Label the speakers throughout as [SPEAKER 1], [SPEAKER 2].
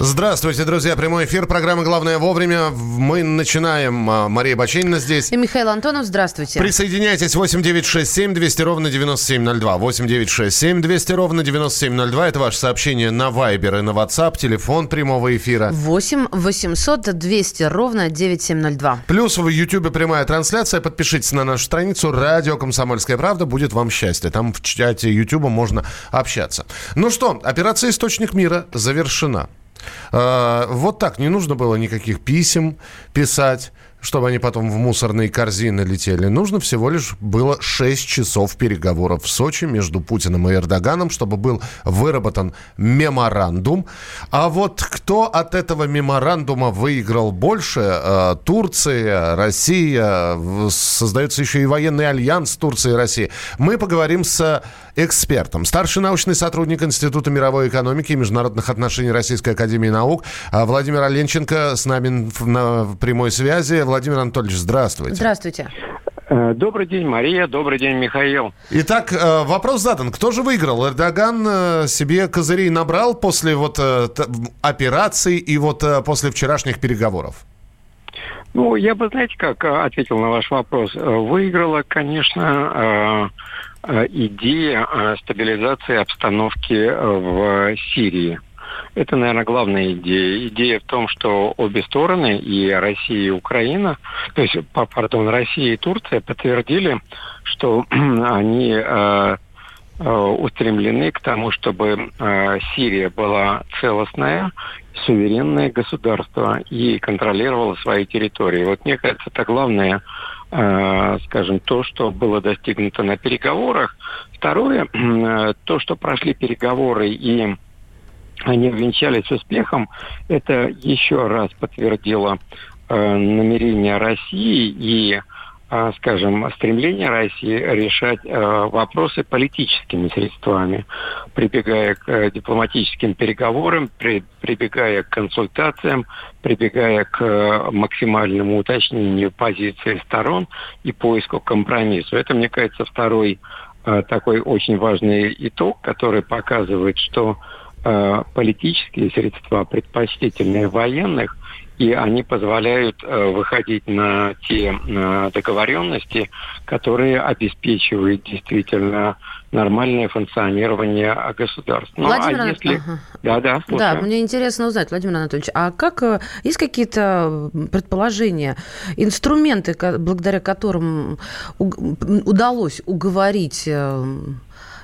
[SPEAKER 1] Здравствуйте, друзья. Прямой эфир. Программа «Главное вовремя». Мы начинаем. А, Мария Баченина здесь.
[SPEAKER 2] И Михаил Антонов, здравствуйте.
[SPEAKER 1] Присоединяйтесь. 8967 200 ровно 9702. 8967 200 ровно 9702. Это ваше сообщение на Viber и на WhatsApp. Телефон прямого эфира.
[SPEAKER 2] 8 800 200 ровно 9702.
[SPEAKER 1] Плюс в YouTube прямая трансляция. Подпишитесь на нашу страницу «Радио Комсомольская правда». Будет вам счастье. Там в чате YouTube можно общаться. Ну что, операция «Источник мира» завершена. Э, вот так, не нужно было никаких писем писать чтобы они потом в мусорные корзины летели. Нужно всего лишь было 6 часов переговоров в Сочи между Путиным и Эрдоганом, чтобы был выработан меморандум. А вот кто от этого меморандума выиграл больше? Э, Турция, Россия, создается еще и военный альянс Турции и России. Мы поговорим с экспертом. Старший научный сотрудник Института мировой экономики и международных отношений Российской Академии Наук э, Владимир Оленченко с нами на прямой связи. Владимир Анатольевич, здравствуйте.
[SPEAKER 2] Здравствуйте.
[SPEAKER 3] Э, добрый день, Мария. Добрый день, Михаил.
[SPEAKER 1] Итак, э, вопрос задан. Кто же выиграл? Эрдоган э, себе козырей набрал после вот операции и вот после вчерашних переговоров?
[SPEAKER 3] Ну, я бы, знаете, как ответил на ваш вопрос. Выиграла, конечно, идея стабилизации обстановки в Сирии. Это, наверное, главная идея. Идея в том, что обе стороны, и Россия, и Украина, то есть, пардон, Россия и Турция подтвердили, что они э, э, устремлены к тому, чтобы э, Сирия была целостная, суверенное государство и контролировала свои территории. Вот мне кажется, это главное, э, скажем, то, что было достигнуто на переговорах. Второе, э, то, что прошли переговоры и они увенчались успехом, это еще раз подтвердило э, намерение России и э, скажем, стремление России решать э, вопросы политическими средствами, прибегая к э, дипломатическим переговорам, при, прибегая к консультациям, прибегая к э, максимальному уточнению позиции сторон и поиску компромисса. Это, мне кажется, второй э, такой очень важный итог, который показывает, что Э, политические средства предпочтительнее военных, и они позволяют э, выходить на те э, договоренности, которые обеспечивают действительно нормальное функционирование государства.
[SPEAKER 2] Ну, Владимир а если... ага.
[SPEAKER 3] Да, да,
[SPEAKER 2] Да, мне интересно узнать, Владимир Анатольевич, а как есть какие-то предположения, инструменты, благодаря которым удалось уговорить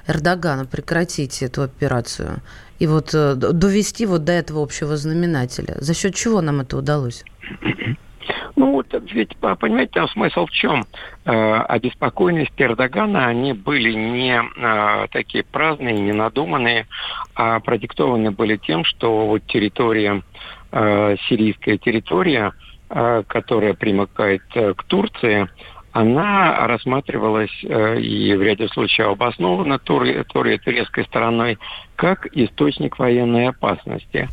[SPEAKER 2] Эрдогана прекратить эту операцию и вот э, довести вот до этого общего знаменателя? За счет чего нам это удалось?
[SPEAKER 3] Ну, вот ведь, понимаете, там смысл в чем? Э, обеспокоенность Эрдогана, они были не э, такие праздные, не надуманные, а продиктованы были тем, что вот территория, э, сирийская территория, э, которая примыкает э, к Турции, она рассматривалась э, и в ряде случаев обоснованно тур, тур, турецкой стороной как источник военной опасности.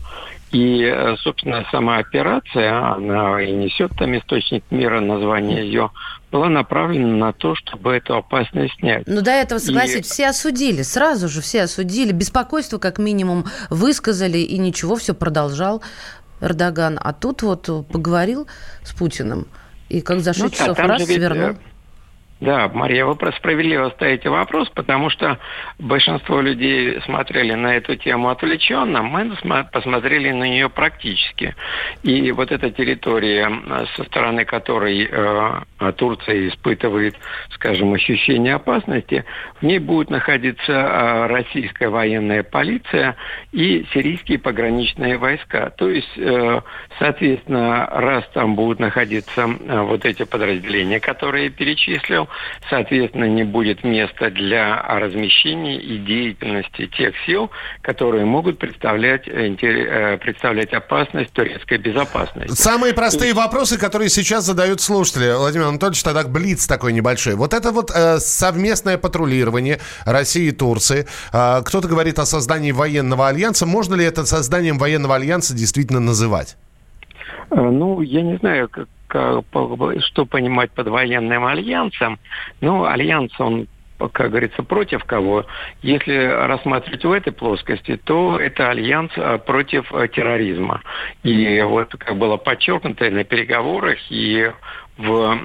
[SPEAKER 3] И, э, собственно, сама операция, она и несет там источник мира, название ее, была направлена на то, чтобы эту опасность снять.
[SPEAKER 2] Ну, до этого, согласитесь, и... все осудили, сразу же все осудили, беспокойство как минимум высказали, и ничего, все продолжал Эрдоган. А тут вот поговорил с Путиным – и как за 6 ну, часов раз свернул.
[SPEAKER 3] Да, Мария, вы справедливо ставите вопрос, потому что большинство людей смотрели на эту тему отвлеченно, мы посмотрели на нее практически. И вот эта территория, со стороны которой э, Турция испытывает, скажем, ощущение опасности, в ней будет находиться э, российская военная полиция и сирийские пограничные войска. То есть, э, соответственно, раз там будут находиться э, вот эти подразделения, которые я перечислил, соответственно, не будет места для размещения и деятельности тех сил, которые могут представлять, э, э, представлять опасность турецкой безопасности.
[SPEAKER 1] Самые простые есть... вопросы, которые сейчас задают слушатели. Владимир Анатольевич, тогда блиц такой небольшой. Вот это вот э, совместное патрулирование России и Турции. Э, кто-то говорит о создании военного альянса. Можно ли это созданием военного альянса действительно называть?
[SPEAKER 3] Э, ну, я не знаю, как что понимать под военным альянсом. Ну, альянс, он как говорится, против кого. Если рассматривать в этой плоскости, то это альянс против терроризма. И вот, как было подчеркнуто на переговорах, и в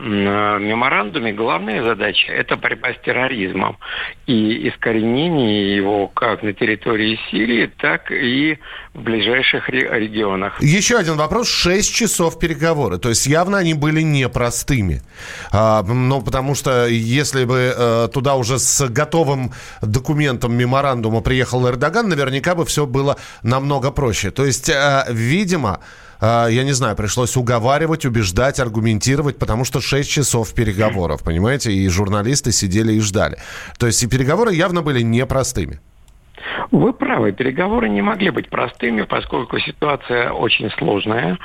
[SPEAKER 3] меморандуме главная задача – это борьба с терроризмом и искоренение его как на территории Сирии, так и в ближайших регионах.
[SPEAKER 1] Еще один вопрос. Шесть часов переговоры. То есть явно они были непростыми. А, ну, потому что если бы а, туда уже с готовым документом меморандума приехал Эрдоган, наверняка бы все было намного проще. То есть, а, видимо, я не знаю, пришлось уговаривать, убеждать, аргументировать, потому что 6 часов переговоров, понимаете, и журналисты сидели и ждали. То есть и переговоры явно были непростыми.
[SPEAKER 3] Вы правы, переговоры не могли быть простыми, поскольку ситуация очень сложная.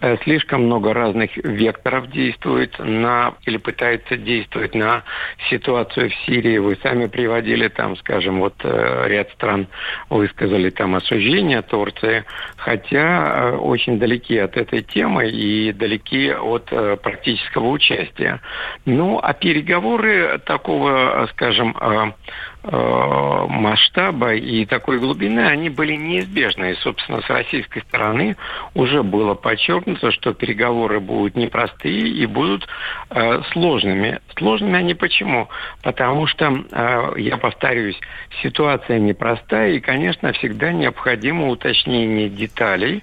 [SPEAKER 3] Э, слишком много разных векторов действует на или пытается действовать на ситуацию в Сирии. Вы сами приводили там, скажем, вот э, ряд стран высказали там осуждение Турции, хотя э, очень далеки от этой темы и далеки от практического участия. Ну, а переговоры такого, скажем, масштаба и такой глубины, они были неизбежны. И, собственно, с российской стороны уже было подчеркнуто, что переговоры будут непростые и будут э, сложными. Сложными они почему? Потому что, э, я повторюсь, ситуация непростая, и, конечно, всегда необходимо уточнение деталей,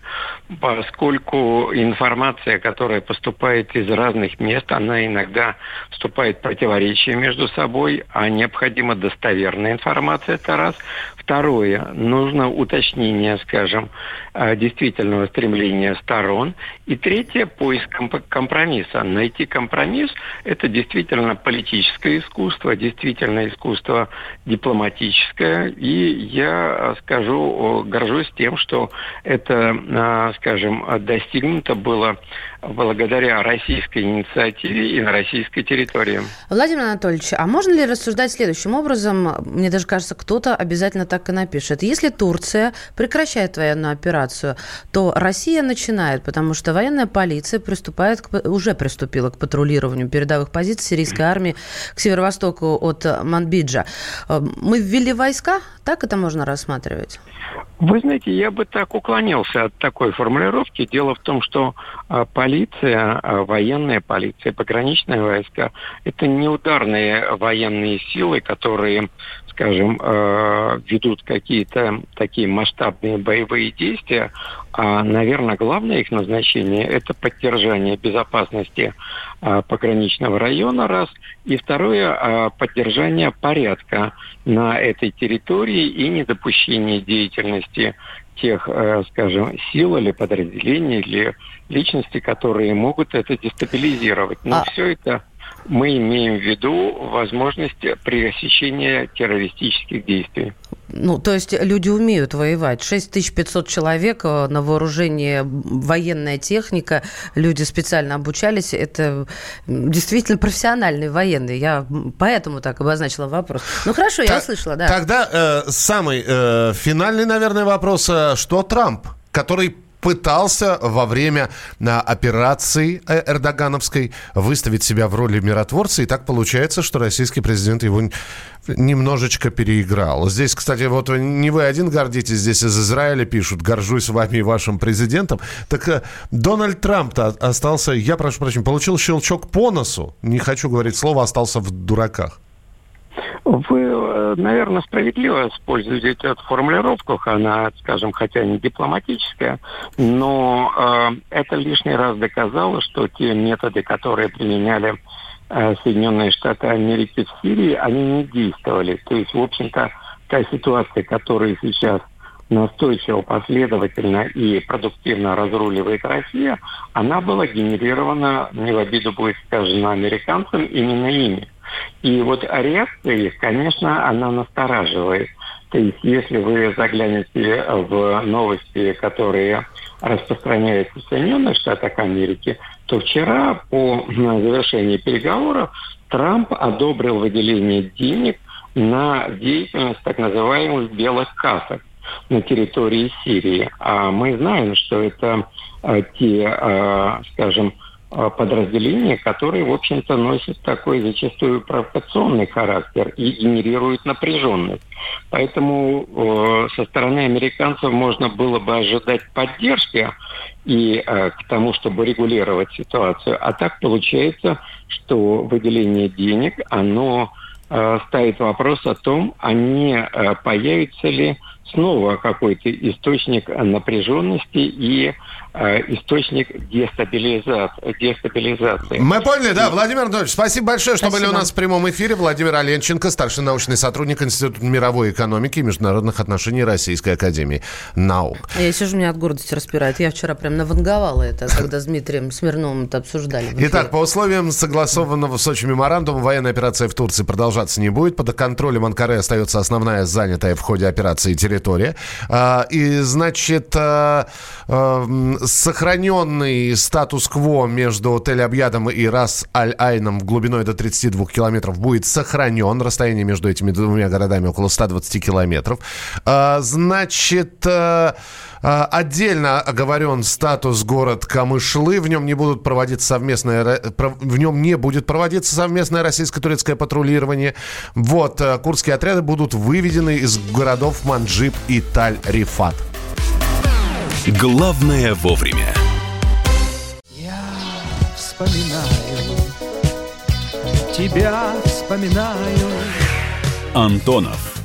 [SPEAKER 3] поскольку информация, которая поступает из разных мест, она иногда вступает в противоречие между собой, а необходимо достоверно достоверная информация, это раз. Второе, нужно уточнение, скажем, э, действительного стремления сторон. И третье, поиск компромисса. Найти компромисс – это действительно политическое искусство, действительно искусство дипломатическое. И я скажу, горжусь тем, что это, э, скажем, достигнуто было благодаря российской инициативе и на российской территории.
[SPEAKER 2] Владимир Анатольевич, а можно ли рассуждать следующим образом? Мне даже кажется, кто-то обязательно так и напишет. Если Турция прекращает военную операцию, то Россия начинает, потому что военная полиция приступает к, уже приступила к патрулированию передовых позиций сирийской армии к северо-востоку от Манбиджа. Э, мы ввели войска? Так это можно рассматривать?
[SPEAKER 3] Вы знаете, я бы так уклонился от такой формулировки. Дело в том, что а, полиция, а, военная полиция, пограничные войска – это не ударные военные силы, которые, скажем, а, ведут какие-то такие масштабные боевые действия, а, наверное, главное их назначение – это поддержание безопасности а, пограничного района, раз, и второе а, – поддержание порядка на этой территории и недопущение деятельности тех, э, скажем, сил или подразделений или личностей, которые могут это дестабилизировать. Но а... все это мы имеем в виду возможность пресечения террористических действий.
[SPEAKER 2] Ну, то есть люди умеют воевать. 6500 человек э, на вооружении военная техника, люди специально обучались. Это действительно профессиональные военные. Я поэтому так обозначила вопрос. Ну, хорошо, я услышала, да.
[SPEAKER 1] Тогда э, самый э, финальный, наверное, вопрос. Э, что Трамп, который пытался во время а, операции э, эрдогановской выставить себя в роли миротворца. И так получается, что российский президент его немножечко переиграл. Здесь, кстати, вот не вы один гордитесь, здесь из Израиля пишут, горжусь вами и вашим президентом. Так э, Дональд Трамп-то остался, я прошу прощения, получил щелчок по носу, не хочу говорить слово, остался в дураках.
[SPEAKER 3] Вы, э, наверное, справедливо используете эту формулировку, она, скажем, хотя не дипломатическая, но э, это лишний раз доказало, что те методы, которые применяли э, Соединенные Штаты Америки в Сирии, они не действовали. То есть, в общем-то, та ситуация, которая сейчас настойчиво, последовательно и продуктивно разруливает Россия, она была генерирована, не в обиду будет сказано американцам, именно ими. И вот их, конечно, она настораживает. То есть, если вы заглянете в новости, которые распространяются в Соединенных Штатах Америки, то вчера по завершении переговоров Трамп одобрил выделение денег на деятельность так называемых белых касок на территории Сирии. А мы знаем, что это э, те, э, скажем, а, подразделения, которые, в общем-то, носят такой зачастую провокационный характер и генерируют напряженность. Поэтому э, со стороны американцев можно было бы ожидать поддержки и э, к тому, чтобы регулировать ситуацию. А так получается, что выделение денег, оно э, ставит вопрос о том, а не э, появится ли снова какой-то источник напряженности и э, источник дестабилизации, дестабилизации.
[SPEAKER 1] Мы поняли, да. Владимир Анатольевич, спасибо большое, что спасибо. были у нас в прямом эфире. Владимир Оленченко, старший научный сотрудник Института мировой экономики и международных отношений Российской Академии наук.
[SPEAKER 2] А я сижу, меня от гордости распирает. Я вчера прям наванговала это, когда с Дмитрием Смирновым это обсуждали.
[SPEAKER 1] Итак, по условиям согласованного в Сочи меморандума, военная операция в Турции продолжаться не будет. Под контролем Анкары остается основная занятая в ходе операции территория территория. А, и, значит, а, а, сохраненный статус-кво между Тель-Абьядом и Рас-Аль-Айном глубиной до 32 километров будет сохранен. Расстояние между этими двумя городами около 120 километров. Значит... Отдельно оговорен статус город Камышлы. В нем не будут проводиться совместное, в нем не будет проводиться совместное российско-турецкое патрулирование. Вот, э, курдские отряды будут выведены из городов Манджиб и Таль-Рифат.
[SPEAKER 4] Главное вовремя.
[SPEAKER 5] Я вспоминаю, тебя вспоминаю.
[SPEAKER 4] Антонов.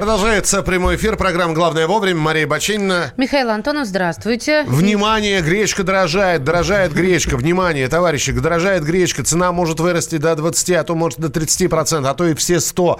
[SPEAKER 1] Продолжается прямой эфир. Программа «Главное вовремя». Мария Бачинина.
[SPEAKER 2] Михаил Антонов, здравствуйте.
[SPEAKER 1] Внимание, гречка дорожает, дорожает гречка. Внимание, товарищи, дорожает гречка. Цена может вырасти до 20, а то может до 30%, а то и все 100.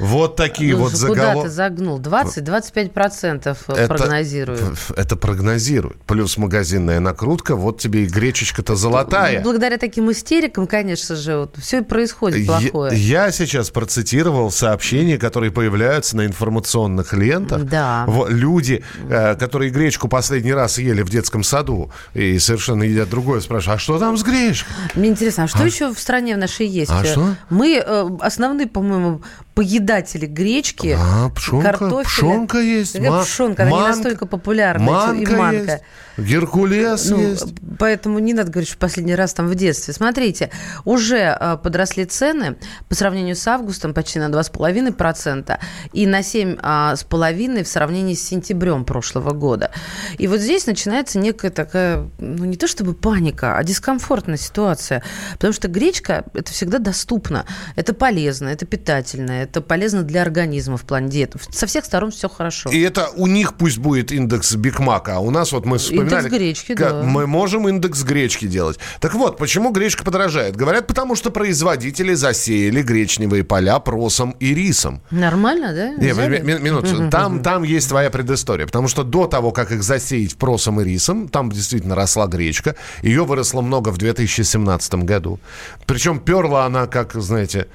[SPEAKER 1] Вот такие ну, вот заголовки.
[SPEAKER 2] Куда ты загнул? 20-25% это, прогнозируют.
[SPEAKER 1] Это прогнозируют. Плюс магазинная накрутка. Вот тебе и гречечка-то золотая.
[SPEAKER 2] Благодаря таким истерикам, конечно же, вот, все происходит плохое.
[SPEAKER 1] Я, я сейчас процитировал сообщения, которые появляются на информационных лентах.
[SPEAKER 2] Да.
[SPEAKER 1] Люди, э, которые гречку последний раз ели в детском саду и совершенно едят другое, спрашивают, а что там с гречкой?
[SPEAKER 2] Мне интересно, а что а? еще в стране в нашей есть?
[SPEAKER 1] А что?
[SPEAKER 2] Мы э, основные, по-моему, поедатели гречки,
[SPEAKER 1] а, пшонка,
[SPEAKER 2] картофеля.
[SPEAKER 1] Пшонка есть.
[SPEAKER 2] Пшонка? Она манка, не настолько популярна.
[SPEAKER 1] Манка
[SPEAKER 2] и манка.
[SPEAKER 1] Есть. Геркулес ну, есть.
[SPEAKER 2] Поэтому не надо говорить, что в последний раз там в детстве. Смотрите, уже э, подросли цены по сравнению с августом почти на 2,5% и на 7,5% в сравнении с сентябрем прошлого года. И вот здесь начинается некая такая, ну не то чтобы паника, а дискомфортная ситуация. Потому что гречка – это всегда доступно. Это полезно, это питательно, это полезно для организма в плане диеты. Со всех сторон все хорошо.
[SPEAKER 1] И это у них пусть будет индекс Бигмака, а у нас вот мы вспоминали...
[SPEAKER 2] Индекс гречки, да.
[SPEAKER 1] Мы можем индекс гречки делать. Так вот, почему гречка подорожает? Говорят, потому что производители засеяли гречневые поля просом и рисом.
[SPEAKER 2] Нормально, да?
[SPEAKER 1] Не, ми- минуту. Там, там есть твоя предыстория. Потому что до того, как их засеять просом и рисом, там действительно росла гречка. Ее выросло много в 2017 году. Причем перла она, как, знаете,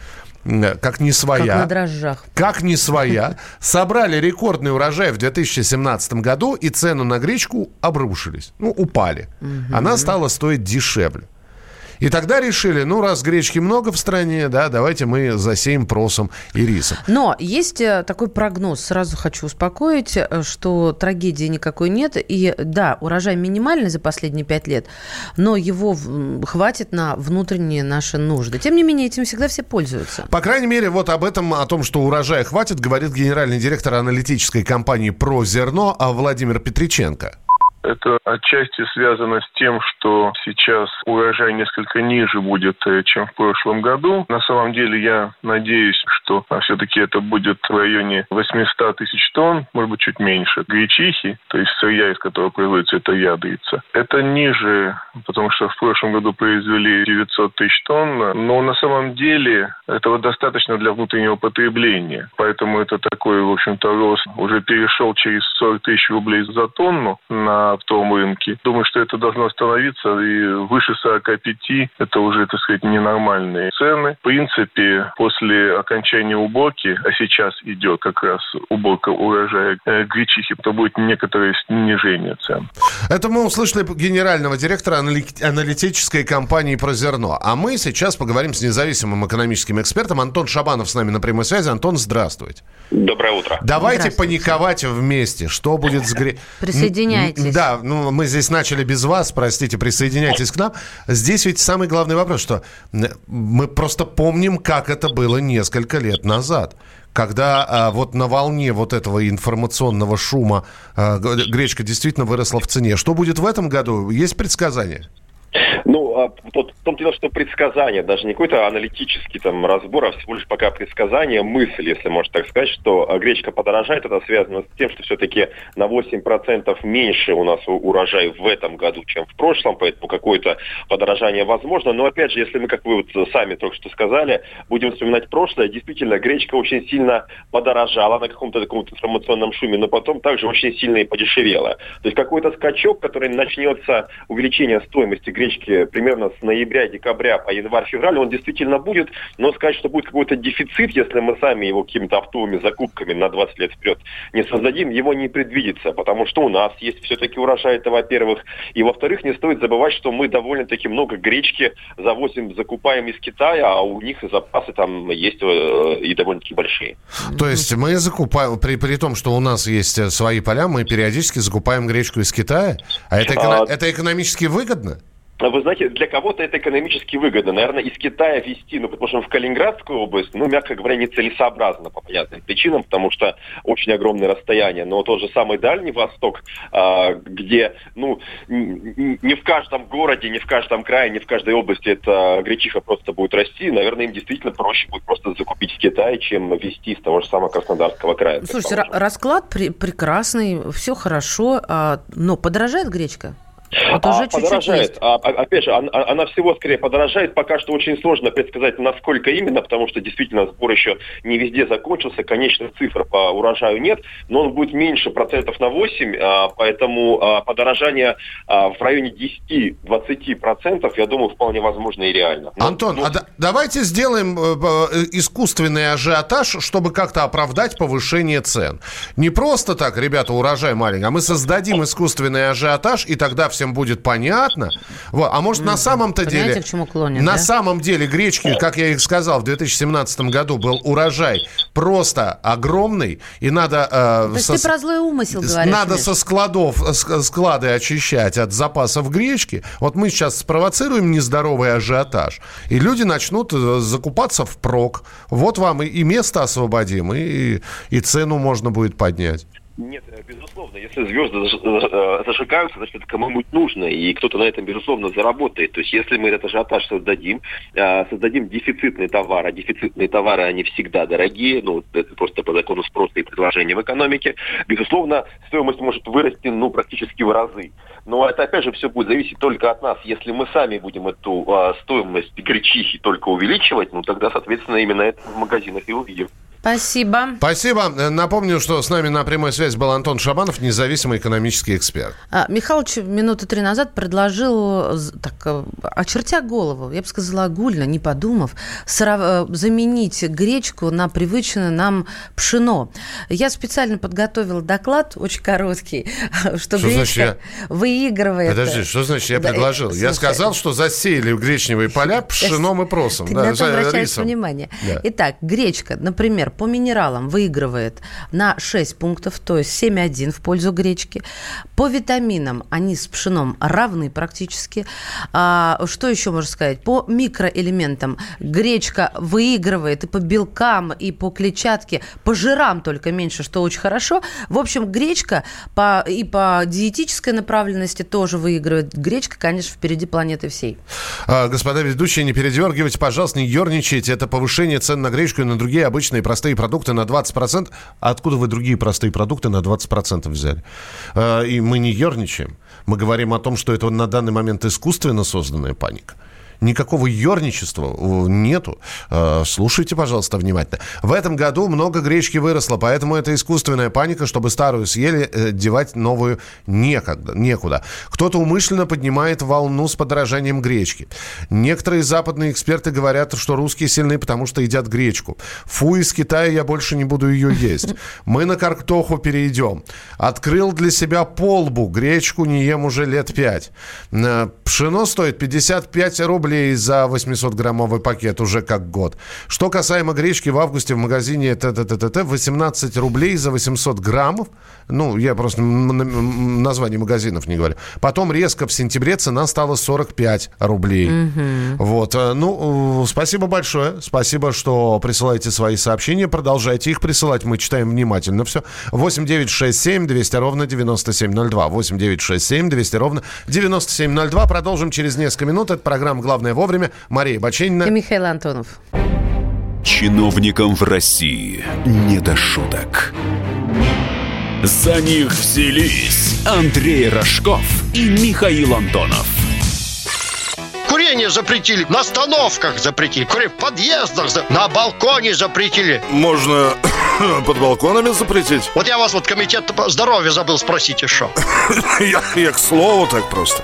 [SPEAKER 1] как не своя. Как
[SPEAKER 2] на дрожжах.
[SPEAKER 1] Как не своя. Собрали рекордный урожай в 2017 году, и цены на гречку обрушились. Ну, упали. Угу. Она стала стоить дешевле. И тогда решили, ну, раз гречки много в стране, да, давайте мы засеем просом и рисом.
[SPEAKER 2] Но есть э, такой прогноз, сразу хочу успокоить, э, что трагедии никакой нет. И да, урожай минимальный за последние пять лет, но его хватит на внутренние наши нужды. Тем не менее, этим всегда все пользуются.
[SPEAKER 1] По крайней мере, вот об этом, о том, что урожая хватит, говорит генеральный директор аналитической компании «Про зерно» Владимир Петриченко.
[SPEAKER 6] Это отчасти связано с тем, что сейчас урожай несколько ниже будет, э, чем в прошлом году. На самом деле я надеюсь, что а, все-таки это будет в районе 800 тысяч тонн, может быть, чуть меньше, гречихи, то есть сырья, из которого производится эта ядрица. Это ниже, потому что в прошлом году произвели 900 тысяч тонн, но на самом деле этого достаточно для внутреннего потребления. Поэтому это такой, в общем-то, рост уже перешел через 40 тысяч рублей за тонну на оптовом рынке. Думаю, что это должно остановиться и выше 45 это уже, так сказать, ненормальные цены. В принципе, после окончания уборки, а сейчас идет как раз уборка урожая э, гречихи, то будет некоторое снижение цен.
[SPEAKER 1] Это мы услышали генерального директора аналитической компании «Про зерно». А мы сейчас поговорим с независимым экономическим экспертом. Антон Шабанов с нами на прямой связи. Антон, здравствуйте.
[SPEAKER 7] Доброе утро.
[SPEAKER 1] Давайте паниковать вместе. Что будет с гре...
[SPEAKER 2] Присоединяйтесь.
[SPEAKER 1] Да, ну мы здесь начали без вас, простите, присоединяйтесь к нам. Здесь ведь самый главный вопрос, что мы просто помним, как это было несколько лет назад когда а, вот на волне вот этого информационного шума а, гречка действительно выросла в цене. Что будет в этом году? Есть предсказания?
[SPEAKER 7] Ну, а, вот в том дело, что предсказание, даже не какой-то аналитический там разбор, а всего лишь пока предсказание, мысль, если можно так сказать, что а, гречка подорожает, это связано с тем, что все-таки на 8% меньше у нас урожай в этом году, чем в прошлом, поэтому какое-то подорожание возможно. Но опять же, если мы, как вы вот сами только что сказали, будем вспоминать прошлое, действительно, гречка очень сильно подорожала на каком-то таком информационном шуме, но потом также очень сильно и подешевела. То есть какой-то скачок, который начнется увеличение стоимости гречки примерно с ноября-декабря по январь-февраль, он действительно будет, но сказать, что будет какой-то дефицит, если мы сами его какими-то оптовыми закупками на 20 лет вперед не создадим, его не предвидится, потому что у нас есть все-таки урожай, это во-первых, и во-вторых, не стоит забывать, что мы довольно-таки много гречки завозим, закупаем из Китая, а у них запасы там есть э, и довольно-таки большие.
[SPEAKER 1] То есть мы закупаем, при, при том, что у нас есть э, свои поля, мы периодически закупаем гречку из Китая, а это, а... это экономически выгодно?
[SPEAKER 7] Вы знаете, для кого-то это экономически выгодно. Наверное, из Китая везти, ну, потому что в Калининградскую область, ну, мягко говоря, нецелесообразно по понятным причинам, потому что очень огромное расстояние. Но тот же самый Дальний Восток, а, где, ну, не в каждом городе, не в каждом крае, не в каждой области эта гречиха просто будет расти, наверное, им действительно проще будет просто закупить в Китае, чем везти из того же самого Краснодарского края.
[SPEAKER 2] Слушайте, расклад при прекрасный, все хорошо, а, но подорожает гречка?
[SPEAKER 7] Уже а, чуть-чуть подорожает. Есть. А, опять же, она, она всего скорее подорожает. Пока что очень сложно предсказать, насколько именно, потому что действительно сбор еще не везде закончился. Конечных цифр по урожаю нет, но он будет меньше процентов на 8, а, поэтому а, подорожание а, в районе 10-20 процентов, я думаю, вполне возможно и реально.
[SPEAKER 1] Но, Антон, но... а да, давайте сделаем э, э, искусственный ажиотаж, чтобы как-то оправдать повышение цен. Не просто так, ребята, урожай маленький, а мы создадим искусственный ажиотаж, и тогда всем будет понятно. Вот. А может, mm-hmm. на самом-то деле...
[SPEAKER 2] к чему клонит,
[SPEAKER 1] На
[SPEAKER 2] да?
[SPEAKER 1] самом деле гречки, как я их сказал, в 2017 году был урожай просто огромный, и надо...
[SPEAKER 2] Э, То есть со, ты про злой умысел говоришь?
[SPEAKER 1] Надо со складов, склады очищать от запасов гречки. Вот мы сейчас спровоцируем нездоровый ажиотаж, и люди начнут э, закупаться в прок. Вот вам и, и место освободим, и, и цену можно будет поднять.
[SPEAKER 7] Нет, э, безусловно, если звезды э, зажигаются, значит, это кому-нибудь нужно, и кто-то на этом, безусловно, заработает. То есть, если мы этот ажиотаж создадим, э, создадим дефицитный товар, а дефицитные товары, они всегда дорогие, ну, это просто по закону спроса и предложения в экономике, безусловно, стоимость может вырасти, ну, практически в разы. Но это, опять же, все будет зависеть только от нас. Если мы сами будем эту стоимость гречихи только увеличивать, ну, тогда, соответственно, именно это в магазинах и увидим.
[SPEAKER 2] Спасибо.
[SPEAKER 1] Спасибо. Напомню, что с нами на прямой связи был Антон Шабанов, независимый экономический эксперт.
[SPEAKER 2] А, Михалыч минуты три назад предложил, так, э, очертя голову, я бы сказала огульно, не подумав, срав... Э, заменить гречку на привычное нам пшено. Я специально подготовила доклад, очень короткий, что, что гречка значит, я... выигрывает.
[SPEAKER 1] Подожди, что значит я да, предложил? Слушай, я сказал, что засеяли гречневые поля пшеном и просом.
[SPEAKER 2] Ты да, на это обращаешь рисом. внимание. Да. Итак, гречка, например, по минералам выигрывает на 6 пунктов, то есть 7,1 в пользу гречки. По витаминам они с пшеном равны практически. А, что еще можно сказать? По микроэлементам гречка выигрывает и по белкам, и по клетчатке, по жирам только меньше, что очень хорошо. В общем, гречка по, и по диетической направленности тоже выигрывает. Гречка, конечно, впереди планеты всей.
[SPEAKER 1] А, господа ведущие, не передергивайте, пожалуйста, не ерничайте. Это повышение цен на гречку и на другие обычные простые продукты на 20%. А откуда вы другие простые продукты на 20% взяли? А, и мы не ерничаем. Мы говорим о том, что это на данный момент искусственно созданная паника. Никакого ерничества э, нету. Э, Слушайте, пожалуйста, внимательно. В этом году много гречки выросло, поэтому это искусственная паника, чтобы старую съели, э, девать новую некогда, некуда. Кто-то умышленно поднимает волну с подорожанием гречки. Некоторые западные эксперты говорят, что русские сильны, потому что едят гречку. Фу, из Китая я больше не буду ее есть. Мы на картоху перейдем. Открыл для себя полбу. Гречку не ем уже лет пять. Пшено стоит 55 рублей за 800-граммовый пакет уже как год. Что касаемо гречки, в августе в магазине ТТТТ 18 рублей за 800 граммов. Ну, я просто название магазинов не говорю. Потом резко в сентябре цена стала 45 рублей. Вот. э, Ну, э, спасибо большое. Спасибо, что присылаете свои сообщения. Продолжайте их присылать. Мы читаем внимательно все. 8 9 6 7 200 ровно 9702. 8 9 6 7 200 ровно 9702. Продолжим через несколько минут. Это программа «Главное вовремя». Мария Баченина.
[SPEAKER 2] И Михаил Антонов.
[SPEAKER 4] Чиновникам в России не до шуток. За них взялись Андрей Рожков и Михаил Антонов.
[SPEAKER 8] Курение запретили, на остановках запретили, курение в подъездах, на балконе запретили.
[SPEAKER 9] Можно под балконами запретить?
[SPEAKER 8] Вот я вас вот комитет по здоровья забыл спросить еще.
[SPEAKER 9] Я, я к слову так просто.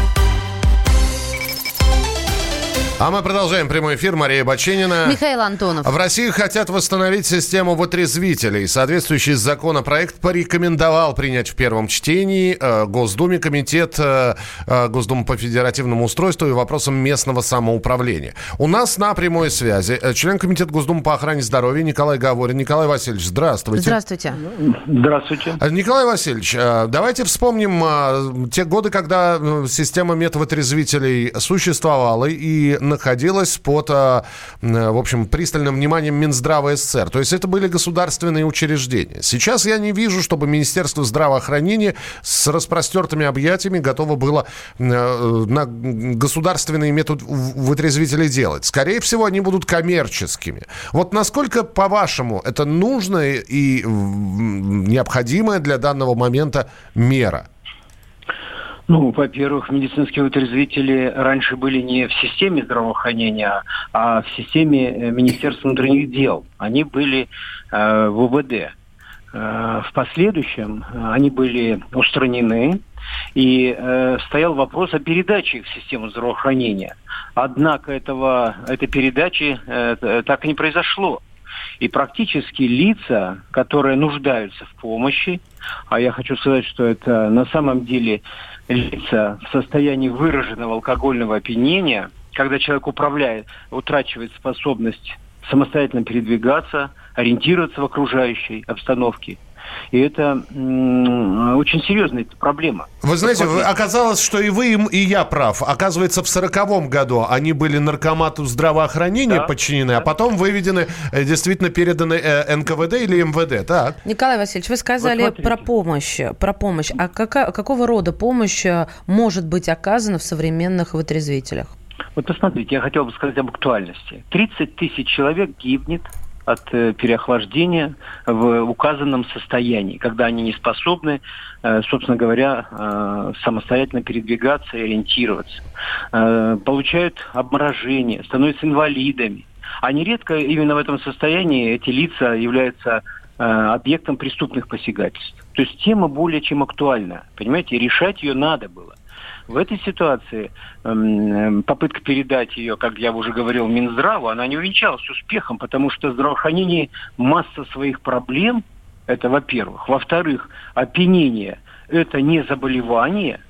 [SPEAKER 1] А мы продолжаем прямой эфир. Мария Баченина.
[SPEAKER 2] Михаил Антонов.
[SPEAKER 1] В России хотят восстановить систему вытрезвителей. Соответствующий законопроект порекомендовал принять в первом чтении э, Госдуме комитет э, э, Госдумы по федеративному устройству и вопросам местного самоуправления. У нас на прямой связи член комитета Госдумы по охране здоровья Николай Гаворин. Николай Васильевич, здравствуйте.
[SPEAKER 2] Здравствуйте.
[SPEAKER 10] Здравствуйте.
[SPEAKER 1] Николай Васильевич, давайте вспомним те годы, когда система метавотрезвителей существовала и находилась под, э, в общем, пристальным вниманием Минздрава СССР. То есть это были государственные учреждения. Сейчас я не вижу, чтобы Министерство здравоохранения с распростертыми объятиями готово было э, на государственные метод вытрезвители делать. Скорее всего, они будут коммерческими. Вот насколько, по-вашему, это нужная и необходимая для данного момента мера?
[SPEAKER 10] Ну, во-первых, медицинские вытрезвители раньше были не в системе здравоохранения, а в системе э, Министерства внутренних дел. Они были э, в УВД. Э, в последующем э, они были устранены, и э, стоял вопрос о передаче их в систему здравоохранения. Однако этого, этой передачи э, так и не произошло. И практически лица, которые нуждаются в помощи, а я хочу сказать, что это на самом деле лица в состоянии выраженного алкогольного опьянения, когда человек управляет, утрачивает способность самостоятельно передвигаться, ориентироваться в окружающей обстановке. И это очень серьезная проблема.
[SPEAKER 1] Вы знаете, оказалось, что и вы, и я прав. Оказывается, в сороковом году они были наркомату здравоохранения
[SPEAKER 10] Да,
[SPEAKER 1] подчинены, а потом выведены, э, действительно переданы э, НКВД или МВД, так?
[SPEAKER 2] Николай Васильевич, вы сказали
[SPEAKER 10] Вот
[SPEAKER 2] про помощь. Про помощь. А кака- какого рода помощь э, может быть оказана в современных вытрезвителях?
[SPEAKER 10] Вот посмотрите, я хотел бы сказать об актуальности. 30 тысяч человек гибнет от э, переохлаждения в указанном состоянии, когда они не способны, э, собственно говоря, э, самостоятельно передвигаться и ориентироваться. Получают обморожение, становятся инвалидами. А нередко именно в этом состоянии эти лица являются объектом преступных посягательств. То есть тема более чем актуальна. Понимаете, решать ее надо было. В этой ситуации эм, попытка передать ее, как я уже говорил, Минздраву, она не увенчалась успехом, потому что в здравоохранении масса своих проблем, это во-первых. Во-вторых, опьянение – это не заболевание,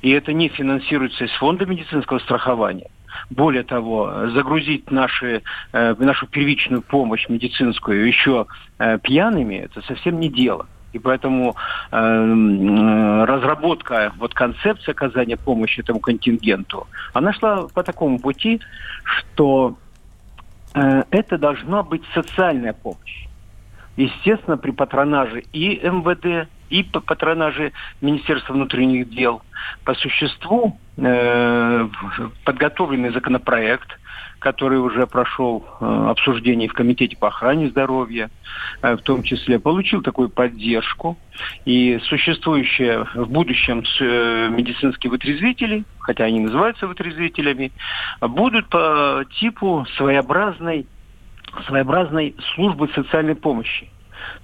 [SPEAKER 10] и это не финансируется из фонда медицинского страхования. Более того, загрузить наши, э, нашу первичную помощь медицинскую еще э, пьяными – это совсем не дело. И поэтому э, э, разработка вот концепции оказания помощи этому контингенту, она шла по такому пути, что э, это должна быть социальная помощь. Естественно, при патронаже и МВД, и по патронаже Министерства внутренних дел. По существу э, подготовленный законопроект – который уже прошел э, обсуждение в Комитете по охране здоровья, э, в том числе, получил такую поддержку. И существующие в будущем э, медицинские вытрезвители, хотя они называются вытрезвителями, будут по типу своеобразной, своеобразной службы социальной помощи.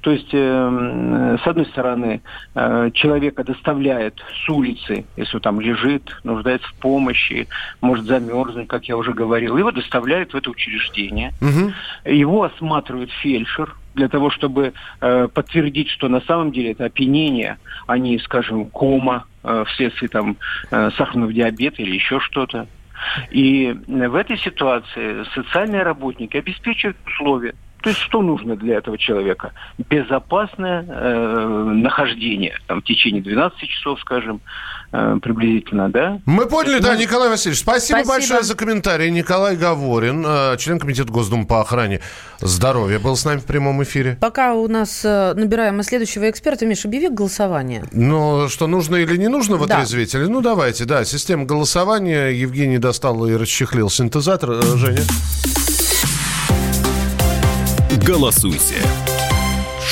[SPEAKER 10] То есть, э, с одной стороны, э, человека доставляют с улицы, если он там лежит, нуждается в помощи, может замерзнуть, как я уже говорил, его доставляют в это учреждение. Угу. Его осматривает фельдшер, для того, чтобы э, подтвердить, что на самом деле это опьянение, а не, скажем, кома э, вследствие там э, сахарного диабета или еще что-то. И в этой ситуации социальные работники обеспечивают условия то есть что нужно для этого человека? Безопасное э, нахождение там, в течение 12 часов, скажем, э, приблизительно, да?
[SPEAKER 1] Мы поняли, да, Николай Васильевич. Спасибо, спасибо. большое за комментарий. Николай Говорин, э, член Комитета Госдумы по охране здоровья, был с нами в прямом эфире.
[SPEAKER 2] Пока у нас э, набираем следующего эксперта, Миша, объяви голосование.
[SPEAKER 1] Ну, что нужно или не нужно в отрезвителе? Да. Ну, давайте, да. Система голосования. Евгений достал и расчехлил синтезатор. Э, Женя.
[SPEAKER 4] Голосуйте.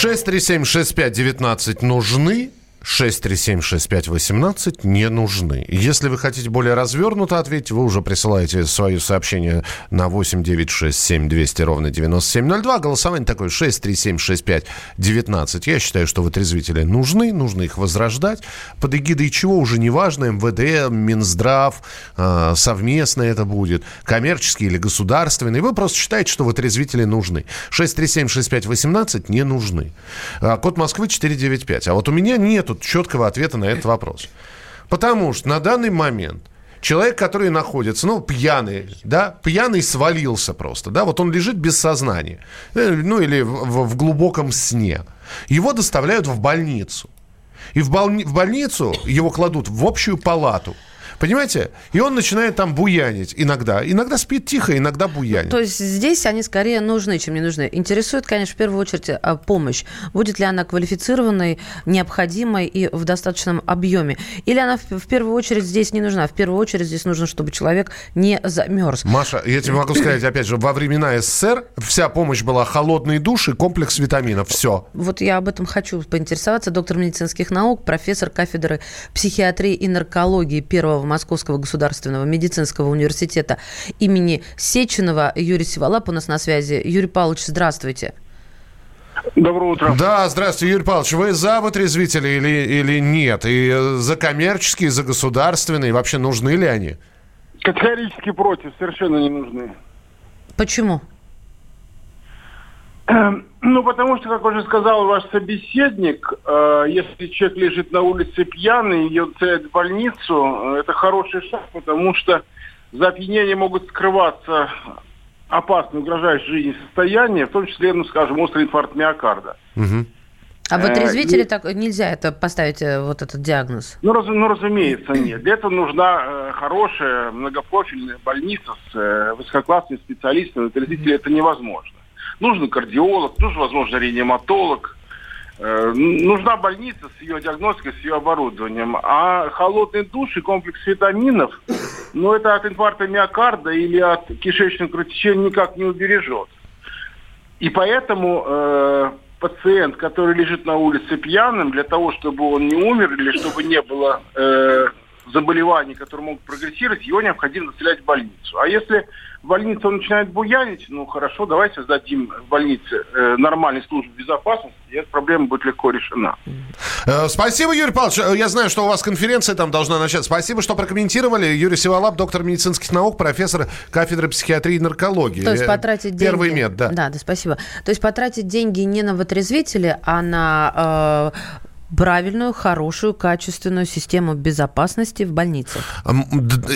[SPEAKER 1] 637-6519 нужны 637-6518 не нужны. Если вы хотите более развернуто ответить, вы уже присылаете свое сообщение на 8 9 6 7 200 ровно 9702. Голосование такое 637-6519. Я считаю, что вытрезвители нужны, нужно их возрождать. Под эгидой чего уже не важно, МВД, Минздрав, э, совместно это будет, коммерческий или государственный. Вы просто считаете, что вытрезвители нужны. 637-6518 не нужны. А, код Москвы 495. А вот у меня нету четкого ответа на этот вопрос. Потому что на данный момент человек, который находится, ну, пьяный, да, пьяный свалился просто, да, вот он лежит без сознания, э, ну, или в, в глубоком сне. Его доставляют в больницу. И в, больни- в больницу его кладут в общую палату – Понимаете? И он начинает там буянить иногда. Иногда спит тихо, иногда буянит.
[SPEAKER 2] То есть здесь они скорее нужны, чем не нужны. Интересует, конечно, в первую очередь а, помощь. Будет ли она квалифицированной, необходимой и в достаточном объеме? Или она в первую очередь здесь не нужна? В первую очередь здесь нужно, чтобы человек не замерз.
[SPEAKER 1] Маша, я тебе могу сказать, опять же, во времена СССР вся помощь была холодный душ и комплекс витаминов. Все.
[SPEAKER 2] Вот я об этом хочу поинтересоваться. Доктор медицинских наук, профессор кафедры психиатрии и наркологии первого Московского государственного медицинского университета имени Сеченова. Юрий Сиволап у нас на связи. Юрий Павлович, здравствуйте.
[SPEAKER 11] Доброе утро.
[SPEAKER 1] Да, здравствуйте, Юрий Павлович. Вы за вытрезвители или, или нет? И за коммерческие, за государственные? Вообще нужны ли они?
[SPEAKER 11] Категорически против, совершенно не нужны.
[SPEAKER 2] Почему?
[SPEAKER 11] Эм, ну, потому что, как уже сказал ваш собеседник, э, если человек лежит на улице пьяный, ее целят в больницу, это хороший шаг, потому что за опьянение могут скрываться опасные, угрожающие жизни состояния, в том числе, ну, скажем, острый инфаркт миокарда.
[SPEAKER 2] Угу. А в отрезвителе э, так нельзя это поставить, э, вот этот диагноз?
[SPEAKER 11] Ну, раз, ну разумеется, нет. Для этого нужна э, хорошая многопрофильная больница с э, высококлассными специалистами. В отрезвителе это невозможно. Нужен кардиолог, нужен, возможно, реаниматолог. Э, нужна больница с ее диагностикой, с ее оборудованием. А холодный душ и комплекс витаминов, ну, это от инфаркта миокарда или от кишечного кровотечения никак не убережет. И поэтому э, пациент, который лежит на улице пьяным, для того, чтобы он не умер или чтобы не было э, заболеваний, которые могут прогрессировать, его необходимо доставлять в больницу. А если в больнице он начинает буянить, ну хорошо, давайте создадим в больнице э, нормальный службу безопасности, и эта проблема будет легко решена.
[SPEAKER 1] Э, Спасибо, Юрий Павлович. Э, Я знаю, что у вас конференция там должна начаться. Спасибо, что прокомментировали. Юрий Сиволап, доктор медицинских наук, профессор кафедры психиатрии и наркологии.
[SPEAKER 2] То есть
[SPEAKER 1] Э,
[SPEAKER 2] потратить деньги...
[SPEAKER 1] Первый мед, да.
[SPEAKER 2] Да, да, спасибо. То есть потратить деньги не на вытрезвители, а на э, правильную, хорошую, качественную систему безопасности в больницах.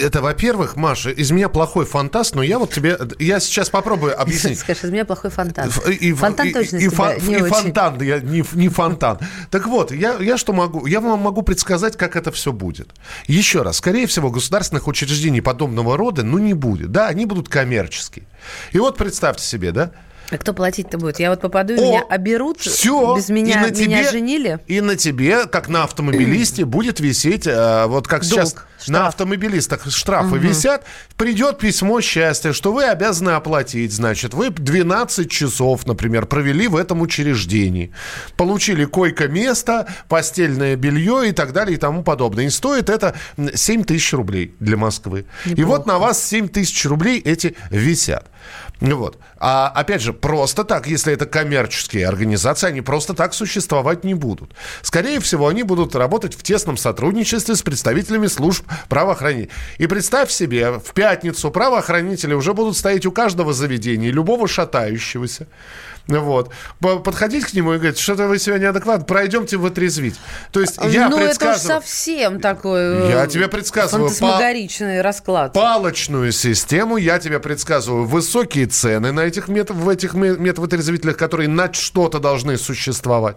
[SPEAKER 1] Это, во-первых, Маша, из меня плохой фантаст, но я вот тебе... Я сейчас попробую объяснить.
[SPEAKER 2] Скажешь, из меня плохой фонтан.
[SPEAKER 1] И-
[SPEAKER 2] Фонтан
[SPEAKER 1] и-
[SPEAKER 2] точно
[SPEAKER 1] и, фон-
[SPEAKER 2] не
[SPEAKER 1] и
[SPEAKER 2] очень.
[SPEAKER 1] фонтан, я, не, не фонтан. Так вот, я, я что могу? Я вам могу предсказать, как это все будет. Еще раз, скорее всего, государственных учреждений подобного рода, ну, не будет. Да, они будут коммерческие. И вот представьте себе, да,
[SPEAKER 2] А кто платить-то будет? Я вот попаду, и меня оберут,
[SPEAKER 1] все.
[SPEAKER 2] без меня,
[SPEAKER 1] и на
[SPEAKER 2] меня
[SPEAKER 1] тебе,
[SPEAKER 2] женили.
[SPEAKER 1] И на тебе, как на автомобилисте, будет висеть, э, вот как
[SPEAKER 2] Долг,
[SPEAKER 1] сейчас на автомобилистах штрафы
[SPEAKER 2] Мгм.
[SPEAKER 1] висят, придет письмо счастья, что вы обязаны оплатить, значит, вы 12 часов, например, провели в этом учреждении, получили койко-место, постельное белье и так далее и тому подобное. И стоит это 7 тысяч рублей для Москвы. И вот на вас 7 тысяч рублей эти висят. Вот. А опять же, просто так, если это коммерческие организации, они просто так существовать не будут. Скорее всего, они будут работать в тесном сотрудничестве с представителями служб правоохранения. И представь себе, в пятницу правоохранители уже будут стоять у каждого заведения, любого шатающегося. Вот. Подходить к нему и говорить, что-то вы сегодня неадекватно, пройдемте в отрезвить. То есть я
[SPEAKER 2] ну, это уж
[SPEAKER 1] предсказываю...
[SPEAKER 2] совсем такой э,
[SPEAKER 1] Я тебе предсказываю,
[SPEAKER 2] фантасмагоричный расклад.
[SPEAKER 1] палочную систему. Я тебе предсказываю высокие цены на этих мет, в этих ме- метвотрезвителях, которые на что-то должны существовать.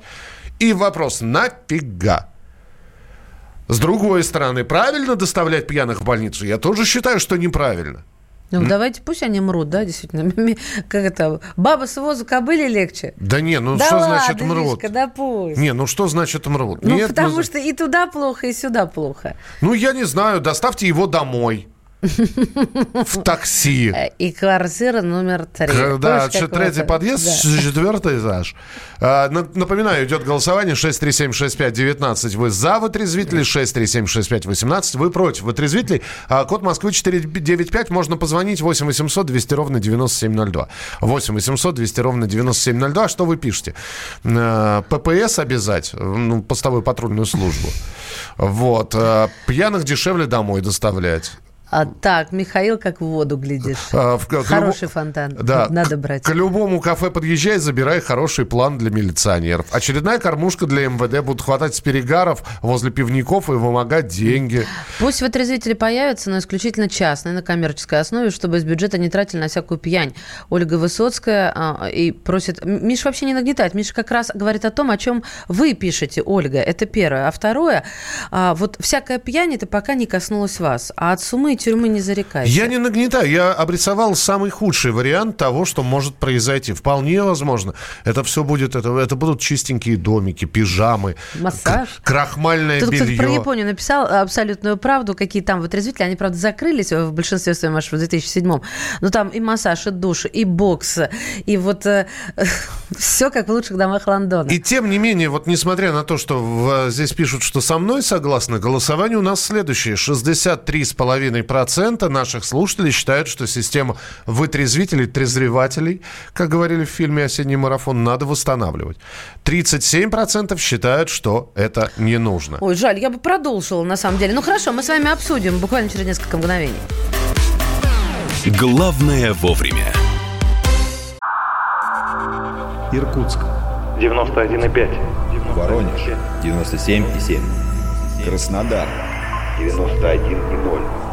[SPEAKER 1] И вопрос, нафига? С другой стороны, правильно доставлять пьяных в больницу? Я тоже считаю, что неправильно.
[SPEAKER 2] Ну,
[SPEAKER 1] М?
[SPEAKER 2] давайте, пусть они мрут, да, действительно. Как это, баба с возу кобыле легче.
[SPEAKER 1] Да не, ну
[SPEAKER 2] да
[SPEAKER 1] что
[SPEAKER 2] ладно,
[SPEAKER 1] значит мрут?
[SPEAKER 2] Лишка, да пусть.
[SPEAKER 1] Не, ну что значит мрут?
[SPEAKER 2] ну,
[SPEAKER 1] Нет,
[SPEAKER 2] потому
[SPEAKER 1] ну,
[SPEAKER 2] что и туда плохо, и сюда плохо.
[SPEAKER 1] ну, я не знаю, доставьте его домой. В такси.
[SPEAKER 2] И квартира номер три.
[SPEAKER 1] Да, третий подъезд,
[SPEAKER 2] Да.
[SPEAKER 1] четвертый этаж. А, на- Напоминаю, идет голосование 6376519. Вы за вытрезвителей, 6376518. Вы против вытрезвителей. А, Код Москвы 495. Можно позвонить 8 800 200 ровно 9702. 8 800 200 ровно 9702. Что вы пишете? Э, ППС обязать, ну, постовую патрульную службу. Вот. э, Пьяных дешевле домой доставлять.
[SPEAKER 2] А, так, Михаил, как в воду глядишь.
[SPEAKER 1] А, в- к
[SPEAKER 2] Хороший
[SPEAKER 1] любо-
[SPEAKER 2] фонтан.
[SPEAKER 1] Да.
[SPEAKER 2] Надо
[SPEAKER 1] к-
[SPEAKER 2] брать.
[SPEAKER 1] К любому кафе подъезжай, забирай хороший план для милиционеров. Очередная кормушка для МВД. Будут хватать с перегаров возле пивников и вымогать деньги.
[SPEAKER 2] Пусть вытрезвители появятся, но исключительно частные, на коммерческой основе, чтобы из бюджета не тратили на всякую пьянь. Ольга Высоцкая а, и просит... М- Миша вообще не нагнетает. Миша как раз говорит о том, о чем вы пишете, Ольга. Это первое. А второе, а, вот всякая пьянь, это пока не коснулась вас. А от суммы и тюрьмы не зарекайтесь.
[SPEAKER 1] Я не нагнетаю, я обрисовал самый худший вариант того, что может произойти. Вполне возможно. Это все будет, это, это будут чистенькие домики, пижамы,
[SPEAKER 2] Массаж.
[SPEAKER 1] крахмальное
[SPEAKER 2] Тут,
[SPEAKER 1] белье.
[SPEAKER 2] кстати, про Японию написал абсолютную правду, какие там вытрезвители. Они, правда, закрылись в большинстве своем аж в 2007 Но там и массаж, и душ, и бокс, и вот все как в лучших домах Лондона.
[SPEAKER 1] И тем не менее, вот несмотря на то, что в- здесь пишут, что со мной согласны, голосование у нас следующее. 63,5% наших слушателей считают, что система вытрезвителей, трезвевателей, как говорили в фильме «Осенний марафон», надо восстанавливать. 37% считают, что это не нужно.
[SPEAKER 2] Ой, жаль, я бы продолжила, на самом деле. Ну хорошо, мы с вами обсудим буквально через несколько мгновений.
[SPEAKER 4] Главное вовремя.
[SPEAKER 12] Иркутск. 91,5.
[SPEAKER 13] Воронеж. 97,7. Краснодар. 91,0.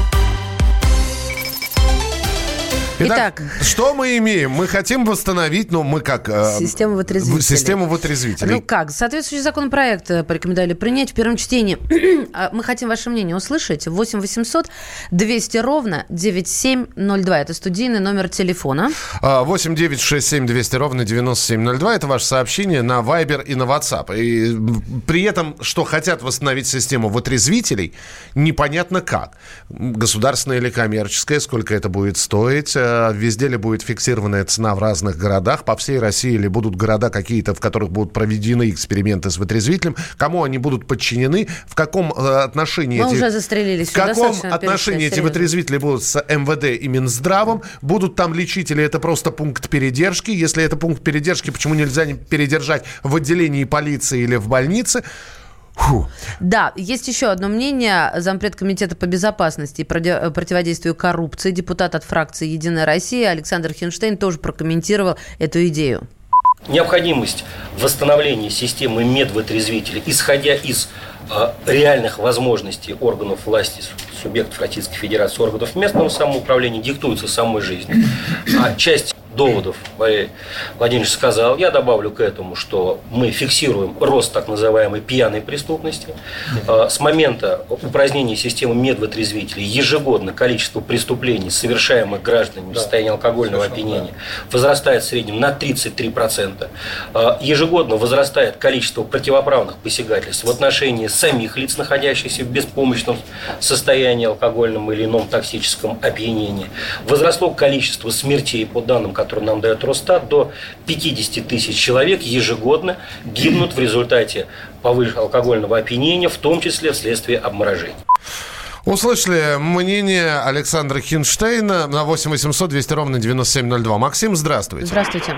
[SPEAKER 1] Итак, что мы имеем? Мы хотим восстановить, ну, мы как... э,
[SPEAKER 2] Систему вытрезвителей.
[SPEAKER 1] Систему вытрезвителей.
[SPEAKER 2] Ну как, соответствующий законопроект э, порекомендовали принять в первом чтении. А Мы хотим ваше мнение услышать. 8 800 200 ровно 9702. Это студийный номер телефона.
[SPEAKER 1] А, 8 9 6 7 200 ровно 9702. Это ваше сообщение на Viber и на WhatsApp. И при этом, что хотят восстановить систему вытрезвителей, непонятно как. Государственная или коммерческая, сколько это будет стоить. Везде ли будет фиксированная цена в разных городах. По всей России или будут города какие-то, в которых будут проведены эксперименты с вытрезвителем. Кому они будут подчинены, в каком э, отношении...
[SPEAKER 2] Мы
[SPEAKER 1] эти-
[SPEAKER 2] уже застрелились.
[SPEAKER 1] в каком отношении эти вытрезвители будут с МВД и Минздравом? Будут там лечители? Это просто пункт передержки. Если это пункт передержки, почему нельзя не передержать в отделении полиции или в больнице? Фу.
[SPEAKER 2] Да, есть еще одно мнение. Зампред комитета по безопасности и проди- противодействию коррупции, депутат от фракции «Единая Россия» Александр Хинштейн тоже прокомментировал эту идею.
[SPEAKER 14] Необходимость восстановления системы медвотрезвителей, исходя из э, реальных возможностей органов власти, субъектов Российской Федерации, органов местного самоуправления, диктуется самой жизнью. А часть доводов Валерий Владимирович сказал. Я добавлю к этому, что мы фиксируем рост так называемой пьяной преступности. Э, С момента упразднения системы медвотрезвителей ежегодно количество преступлений, совершаемых гражданами в состоянии алкогольного опьянения, возрастает в среднем на 33%. Э, Ежегодно возрастает количество противоправных посягательств в отношении самих лиц, находящихся в беспомощном состоянии алкогольном или ином токсическом опьянении. Возросло количество смертей, по данным, которые нам дает Росстат, до 50 тысяч человек ежегодно гибнут в результате повышенного алкогольного опьянения, в том числе вследствие обморожений.
[SPEAKER 1] Услышали мнение Александра Хинштейна на 8 800 200 ровно 9702. Максим, здравствуйте.
[SPEAKER 2] Здравствуйте.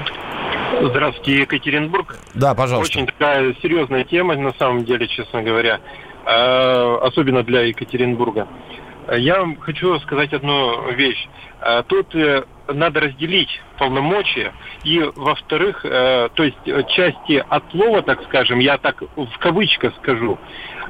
[SPEAKER 15] Здравствуйте, Екатеринбург.
[SPEAKER 1] Да, пожалуйста.
[SPEAKER 15] Очень такая серьезная тема, на самом деле, честно говоря, Э, особенно для Екатеринбурга. Я вам хочу сказать одну вещь. Э, Тут э, надо разделить полномочия и, во-вторых, э, то есть э, части отлова, так скажем, я так в кавычках скажу,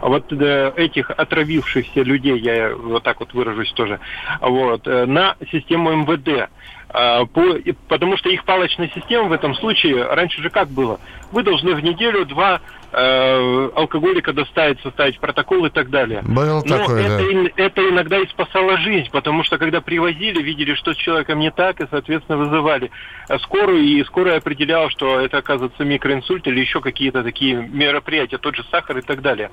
[SPEAKER 15] вот э, этих отравившихся людей, я вот так вот выражусь тоже, вот, э, на систему МВД. А, по- потому что их палочная система в этом случае, раньше же как было? Вы должны в неделю два э, алкоголика доставить, составить протокол и так далее.
[SPEAKER 1] Был
[SPEAKER 15] Но
[SPEAKER 1] такой,
[SPEAKER 15] это,
[SPEAKER 1] да.
[SPEAKER 15] это иногда и спасало жизнь, потому что когда привозили, видели, что с человеком не так, и, соответственно, вызывали э, скорую, и скорая определяла, что это, оказывается, микроинсульт или еще какие-то такие мероприятия, тот же сахар и так далее.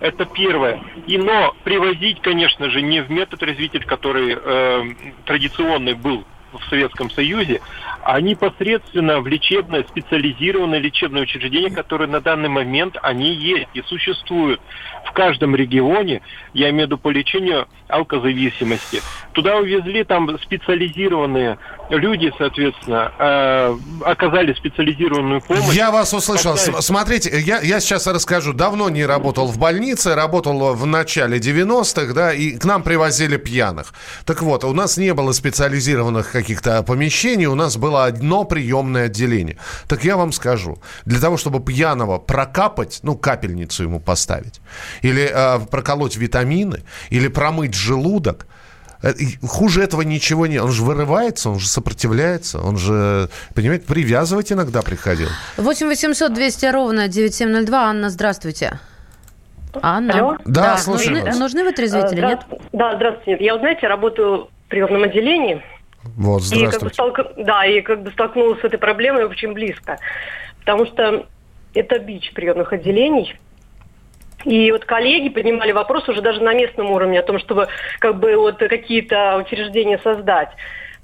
[SPEAKER 15] Это первое. И но привозить, конечно же, не в медотрезвитель, который э, традиционный был в Советском Союзе, а непосредственно в лечебное, специализированное лечебное учреждение, которое на данный момент они есть и существуют в каждом регионе, я имею в виду по лечению алкозависимости. Туда увезли там специализированные люди, соответственно, э, оказали специализированную помощь.
[SPEAKER 1] Я вас услышал.
[SPEAKER 15] Поставили-
[SPEAKER 1] Смотрите, я, я сейчас расскажу. Давно не работал в больнице, работал в начале 90-х, да, и к нам привозили пьяных. Так вот, у нас не было специализированных каких-то помещений, у нас было одно приемное отделение. Так я вам скажу, для того, чтобы пьяного прокапать, ну, капельницу ему поставить, или э, проколоть витамины, или промыть желудок, Э, Хуже этого ничего нет. Он же вырывается, он же сопротивляется, он же, понимаете, привязывать иногда приходил.
[SPEAKER 2] 8 800 200 ровно 9702. Анна, здравствуйте. Анна.
[SPEAKER 16] Алло?
[SPEAKER 1] Да, слушаем
[SPEAKER 2] нужны,
[SPEAKER 1] вас.
[SPEAKER 2] нужны вытрезвители,
[SPEAKER 16] Э,
[SPEAKER 2] нет?
[SPEAKER 16] здравствуйте. Да, здравствуйте. Я, вот, знаете, работаю в приемном отделении.
[SPEAKER 1] Вот,
[SPEAKER 16] И как бы
[SPEAKER 1] здравствуйте.
[SPEAKER 16] столк- Да, и как бы столкнулась с этой проблемой очень близко. Потому что это бич приемных отделений. И вот коллеги поднимали вопрос уже даже на местном уровне о том, чтобы как бы вот какие-то учреждения создать.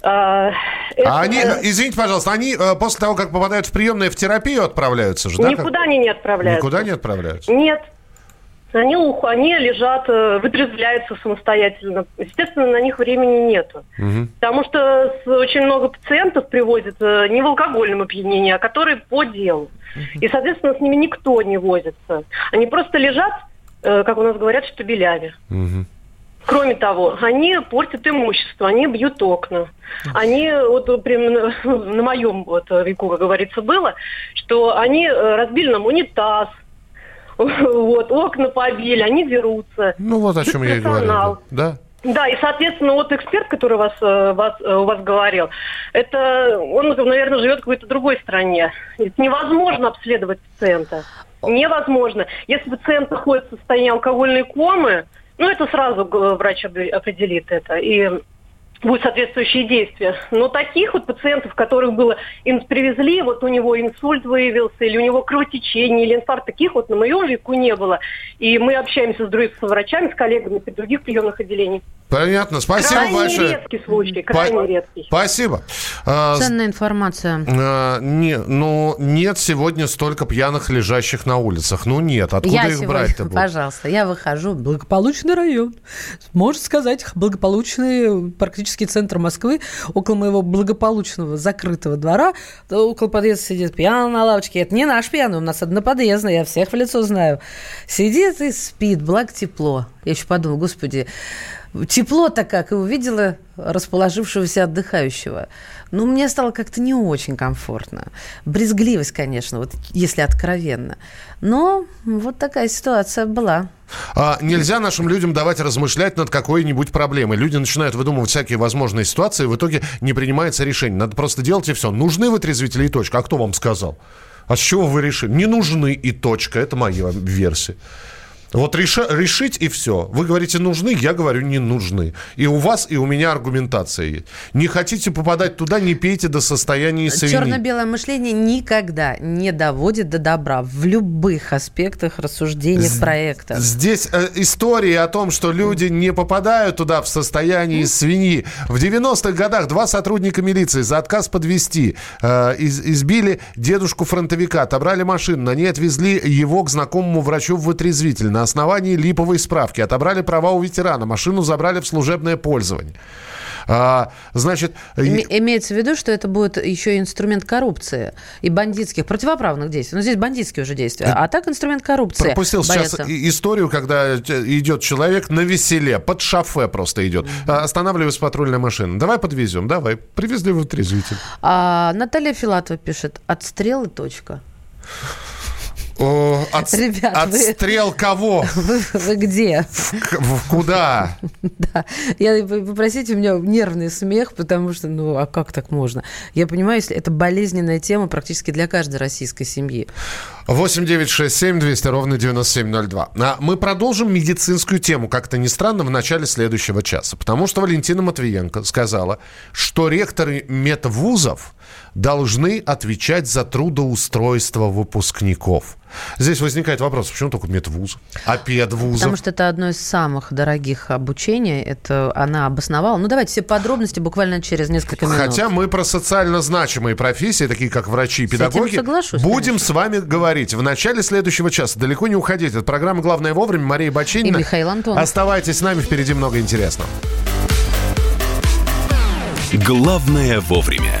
[SPEAKER 16] А, это-
[SPEAKER 1] А они, извините, пожалуйста, они э, после того, как попадают в приемные, в терапию отправляются же, да?
[SPEAKER 16] Никуда они не отправляются.
[SPEAKER 1] Никуда не отправляются?
[SPEAKER 16] Нет. Они, они лежат, э, вытрезвляются самостоятельно. Естественно, на них времени нету. Потому что очень много пациентов привозят э, не в алкогольном опьянении, а которые по делу. И, соответственно, с ними никто не возится. Они просто лежат, э, как у нас говорят, штабелями. Кроме того, они портят имущество, они бьют окна. Они, вот прям на, на моем вот веку, как говорится, было, что они разбили нам унитаз, вот, окна побили, они дерутся.
[SPEAKER 1] Ну, вот о чем я и говорю. Да?
[SPEAKER 16] Да, и, соответственно, вот эксперт, который вас, э, вас, э, у вас говорил, это он, наверное, живет в какой-то другой стране. Это невозможно обследовать пациента. Невозможно. Если пациент находится в состоянии алкогольной комы, ну, это сразу врач определит это. И будут соответствующие действия. Но таких вот пациентов, которых было им привезли, вот у него инсульт выявился, или у него кровотечение, или инфаркт, таких вот на моем веку не было. И мы общаемся с, другими, врачами, с коллегами при других приемных отделениях.
[SPEAKER 1] Понятно, спасибо
[SPEAKER 16] крайне
[SPEAKER 1] большое.
[SPEAKER 16] редкий случай, крайне
[SPEAKER 1] По-
[SPEAKER 16] редкий.
[SPEAKER 1] Спасибо. А,
[SPEAKER 2] Ценная информация.
[SPEAKER 1] а, не, ну, нет сегодня столько пьяных, лежащих на улицах. Ну, нет. Откуда
[SPEAKER 2] я
[SPEAKER 1] их
[SPEAKER 2] сегодня,
[SPEAKER 1] брать-то будет?
[SPEAKER 2] пожалуйста, я выхожу, благополучный район. Можно сказать, благополучный практически центр Москвы, около моего благополучного закрытого двора, около подъезда сидит пьяный на лавочке. Это не наш пьяный, у нас одноподъездный, я всех в лицо знаю. Сидит и спит, благо тепло. Я еще подумала, господи, тепло-то как, и увидела расположившегося отдыхающего. Ну, мне стало как-то не очень комфортно. Брезгливость, конечно, вот если откровенно. Но вот такая ситуация была.
[SPEAKER 1] А, нельзя нашим людям давать размышлять над какой-нибудь проблемой. Люди начинают выдумывать всякие возможные ситуации, и в итоге не принимается решение. Надо просто делать и все. Нужны вытрезвители и точка. А кто вам сказал? А с чего вы решили? Не нужны и точка. Это моя версия. Вот реша- решить и все. Вы говорите нужны, я говорю не нужны. И у вас, и у меня аргументация есть. Не хотите попадать туда, не пейте до состояния свиньи.
[SPEAKER 2] Черно-белое мышление никогда не доводит до добра в любых аспектах рассуждений в проектах.
[SPEAKER 1] Здесь э, истории о том, что люди не попадают туда в состоянии свиньи. В 90-х годах два сотрудника милиции за отказ подвести э, из- избили дедушку фронтовика, отобрали машину, на ней отвезли его к знакомому врачу в вытрезвитель. На основании липовой справки отобрали права у ветерана, машину забрали в служебное пользование. А, значит,
[SPEAKER 2] Име- Имеется в виду, что это будет еще и инструмент коррупции и бандитских, противоправных действий. Но здесь бандитские уже действия. А так инструмент коррупции.
[SPEAKER 1] Пропустил сейчас
[SPEAKER 2] боятся.
[SPEAKER 1] и- историю, когда идет человек на веселе, под шофе просто идет. А, Останавливается патрульная машина. Давай подвезем, давай. Привезли в вытрезвитель.
[SPEAKER 2] А Наталья Филатова пишет, отстрел и точка.
[SPEAKER 1] От-
[SPEAKER 2] Ребят, вы-
[SPEAKER 1] отстрел кого?
[SPEAKER 2] Вы, вы где?
[SPEAKER 1] К- в- Куда?
[SPEAKER 2] Да. Я, вы попросите, у меня нервный смех, потому что, ну, а как так можно? Я понимаю, если это болезненная тема практически для каждой российской семьи.
[SPEAKER 1] 8 9 6 7 200 ровно 9702. А мы продолжим медицинскую тему, как-то не странно, в начале следующего часа. Потому что Валентина Матвиенко сказала, что ректоры медвузов должны отвечать за трудоустройство выпускников. Здесь возникает вопрос, почему только медвуз? А педвузов?
[SPEAKER 2] Потому что это одно из самых дорогих обучений. Это она обосновала. Ну, давайте все подробности буквально через несколько минут.
[SPEAKER 1] Хотя мы про социально значимые профессии, такие как врачи и
[SPEAKER 2] этим
[SPEAKER 1] педагоги,
[SPEAKER 2] соглашусь,
[SPEAKER 1] будем с вами говорить в начале следующего часа. Далеко не уходите. Это программа «Главное вовремя». Мария Бачинина.
[SPEAKER 2] И Михаил Антонов.
[SPEAKER 1] Оставайтесь с нами, впереди много интересного.
[SPEAKER 4] Главное вовремя.